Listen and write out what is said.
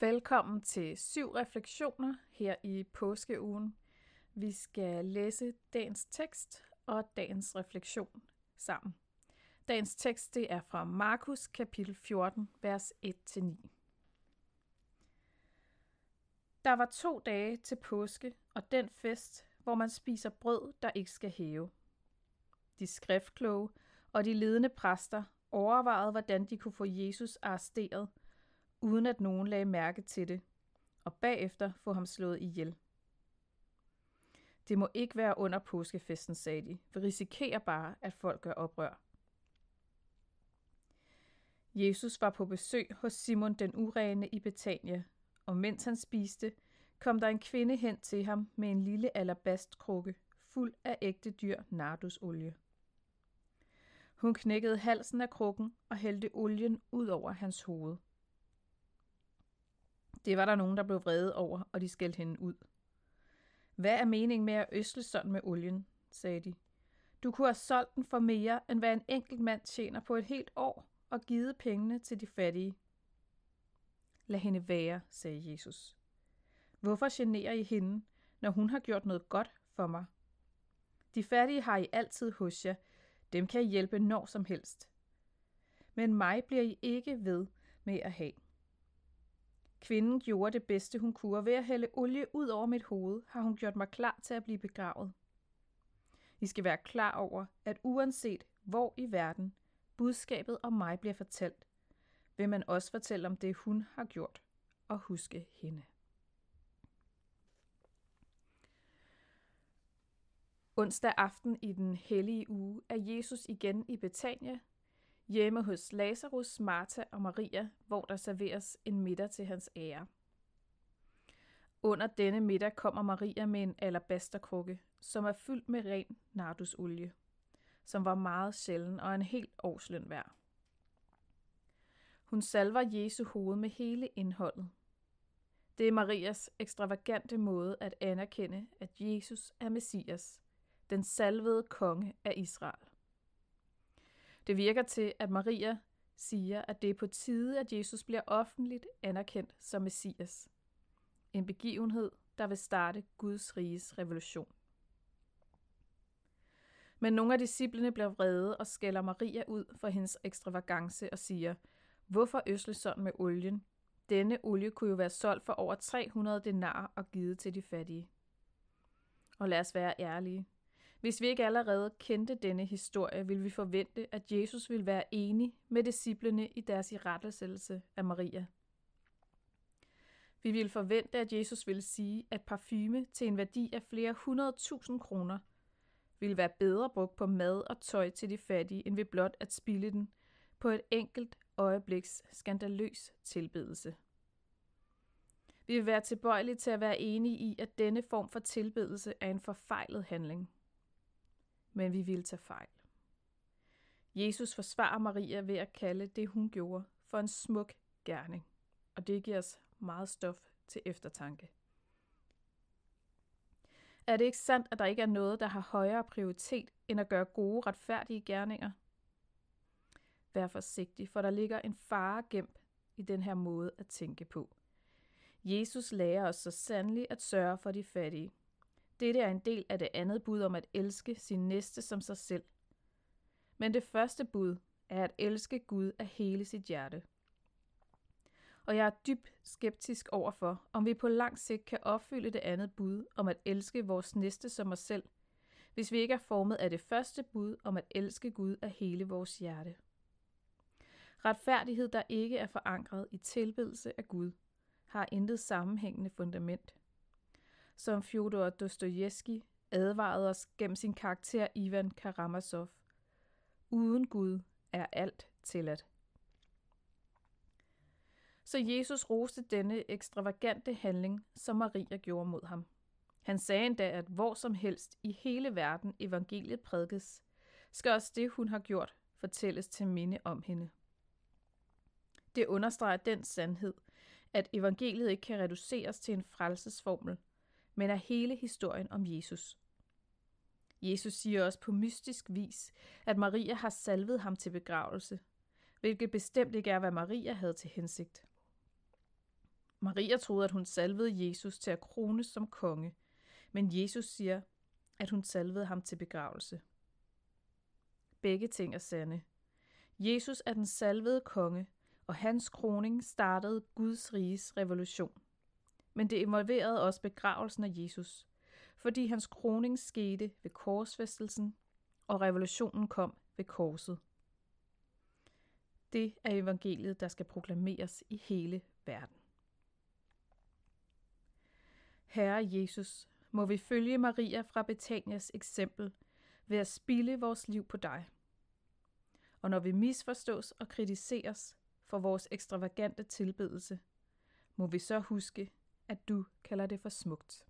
Velkommen til syv refleksioner her i påskeugen. Vi skal læse dagens tekst og dagens refleksion sammen. Dagens tekst det er fra Markus kapitel 14, vers 1-9. Der var to dage til påske og den fest, hvor man spiser brød, der ikke skal hæve. De skriftkloge og de ledende præster overvejede, hvordan de kunne få Jesus arresteret, uden at nogen lagde mærke til det, og bagefter få ham slået ihjel. Det må ikke være under påskefesten, sagde de. Vi risikerer bare, at folk gør oprør. Jesus var på besøg hos Simon den urene i Betania, og mens han spiste, kom der en kvinde hen til ham med en lille alabastkrukke fuld af ægte dyr nardusolie. Hun knækkede halsen af krukken og hældte olien ud over hans hoved. Det var der nogen, der blev vrede over, og de skældte hende ud. Hvad er meningen med at øsle sådan med olien, sagde de. Du kunne have solgt den for mere, end hvad en enkelt mand tjener på et helt år, og givet pengene til de fattige. Lad hende være, sagde Jesus. Hvorfor generer I hende, når hun har gjort noget godt for mig? De fattige har I altid hos jer. Dem kan I hjælpe når som helst. Men mig bliver I ikke ved med at have. Kvinden gjorde det bedste, hun kunne, og ved at hælde olie ud over mit hoved, har hun gjort mig klar til at blive begravet. I skal være klar over, at uanset hvor i verden budskabet om mig bliver fortalt, vil man også fortælle om det, hun har gjort, og huske hende. Onsdag aften i den hellige uge er Jesus igen i Betania, hjemme hos Lazarus, Martha og Maria, hvor der serveres en middag til hans ære. Under denne middag kommer Maria med en alabasterkrukke, som er fyldt med ren nardusolie, som var meget sjælden og en helt årsløn værd. Hun salver Jesu hoved med hele indholdet. Det er Marias ekstravagante måde at anerkende, at Jesus er Messias, den salvede konge af Israel. Det virker til, at Maria siger, at det er på tide, at Jesus bliver offentligt anerkendt som Messias. En begivenhed, der vil starte Guds riges revolution. Men nogle af disciplene bliver vrede og skælder Maria ud for hendes ekstravagance og siger, hvorfor øsle sådan med olien? Denne olie kunne jo være solgt for over 300 denar og givet til de fattige. Og lad os være ærlige. Hvis vi ikke allerede kendte denne historie, ville vi forvente, at Jesus ville være enig med disciplene i deres irettesættelse af Maria. Vi ville forvente, at Jesus ville sige, at parfume til en værdi af flere hundrede tusind kroner ville være bedre brugt på mad og tøj til de fattige, end ved blot at spille den på et enkelt øjebliks skandaløs tilbedelse. Vi vil være tilbøjelige til at være enige i, at denne form for tilbedelse er en forfejlet handling men vi ville tage fejl. Jesus forsvarer Maria ved at kalde det, hun gjorde, for en smuk gerning, og det giver os meget stof til eftertanke. Er det ikke sandt, at der ikke er noget, der har højere prioritet, end at gøre gode, retfærdige gerninger? Vær forsigtig, for der ligger en fare gemt i den her måde at tænke på. Jesus lærer os så sandelig at sørge for de fattige. Dette er en del af det andet bud om at elske sin næste som sig selv. Men det første bud er at elske Gud af hele sit hjerte. Og jeg er dybt skeptisk overfor, om vi på lang sigt kan opfylde det andet bud om at elske vores næste som os selv, hvis vi ikke er formet af det første bud om at elske Gud af hele vores hjerte. Retfærdighed, der ikke er forankret i tilbedelse af Gud, har intet sammenhængende fundament som Fyodor Dostojevski advarede os gennem sin karakter Ivan Karamazov. Uden Gud er alt tilladt. Så Jesus roste denne ekstravagante handling, som Maria gjorde mod ham. Han sagde endda, at hvor som helst i hele verden evangeliet prædikes, skal også det, hun har gjort, fortælles til minde om hende. Det understreger den sandhed, at evangeliet ikke kan reduceres til en frelsesformel, men er hele historien om Jesus. Jesus siger også på mystisk vis, at Maria har salvet ham til begravelse, hvilket bestemt ikke er, hvad Maria havde til hensigt. Maria troede, at hun salvede Jesus til at krones som konge, men Jesus siger, at hun salvede ham til begravelse. Begge ting er sande. Jesus er den salvede konge, og hans kroning startede Guds riges revolution. Men det involverede også begravelsen af Jesus, fordi hans kroning skete ved korsfæstelsen, og revolutionen kom ved korset. Det er evangeliet, der skal proklameres i hele verden. Herre Jesus, må vi følge Maria fra Betanias eksempel ved at spille vores liv på dig. Og når vi misforstås og kritiseres for vores ekstravagante tilbedelse, må vi så huske, at du kalder det for smukt.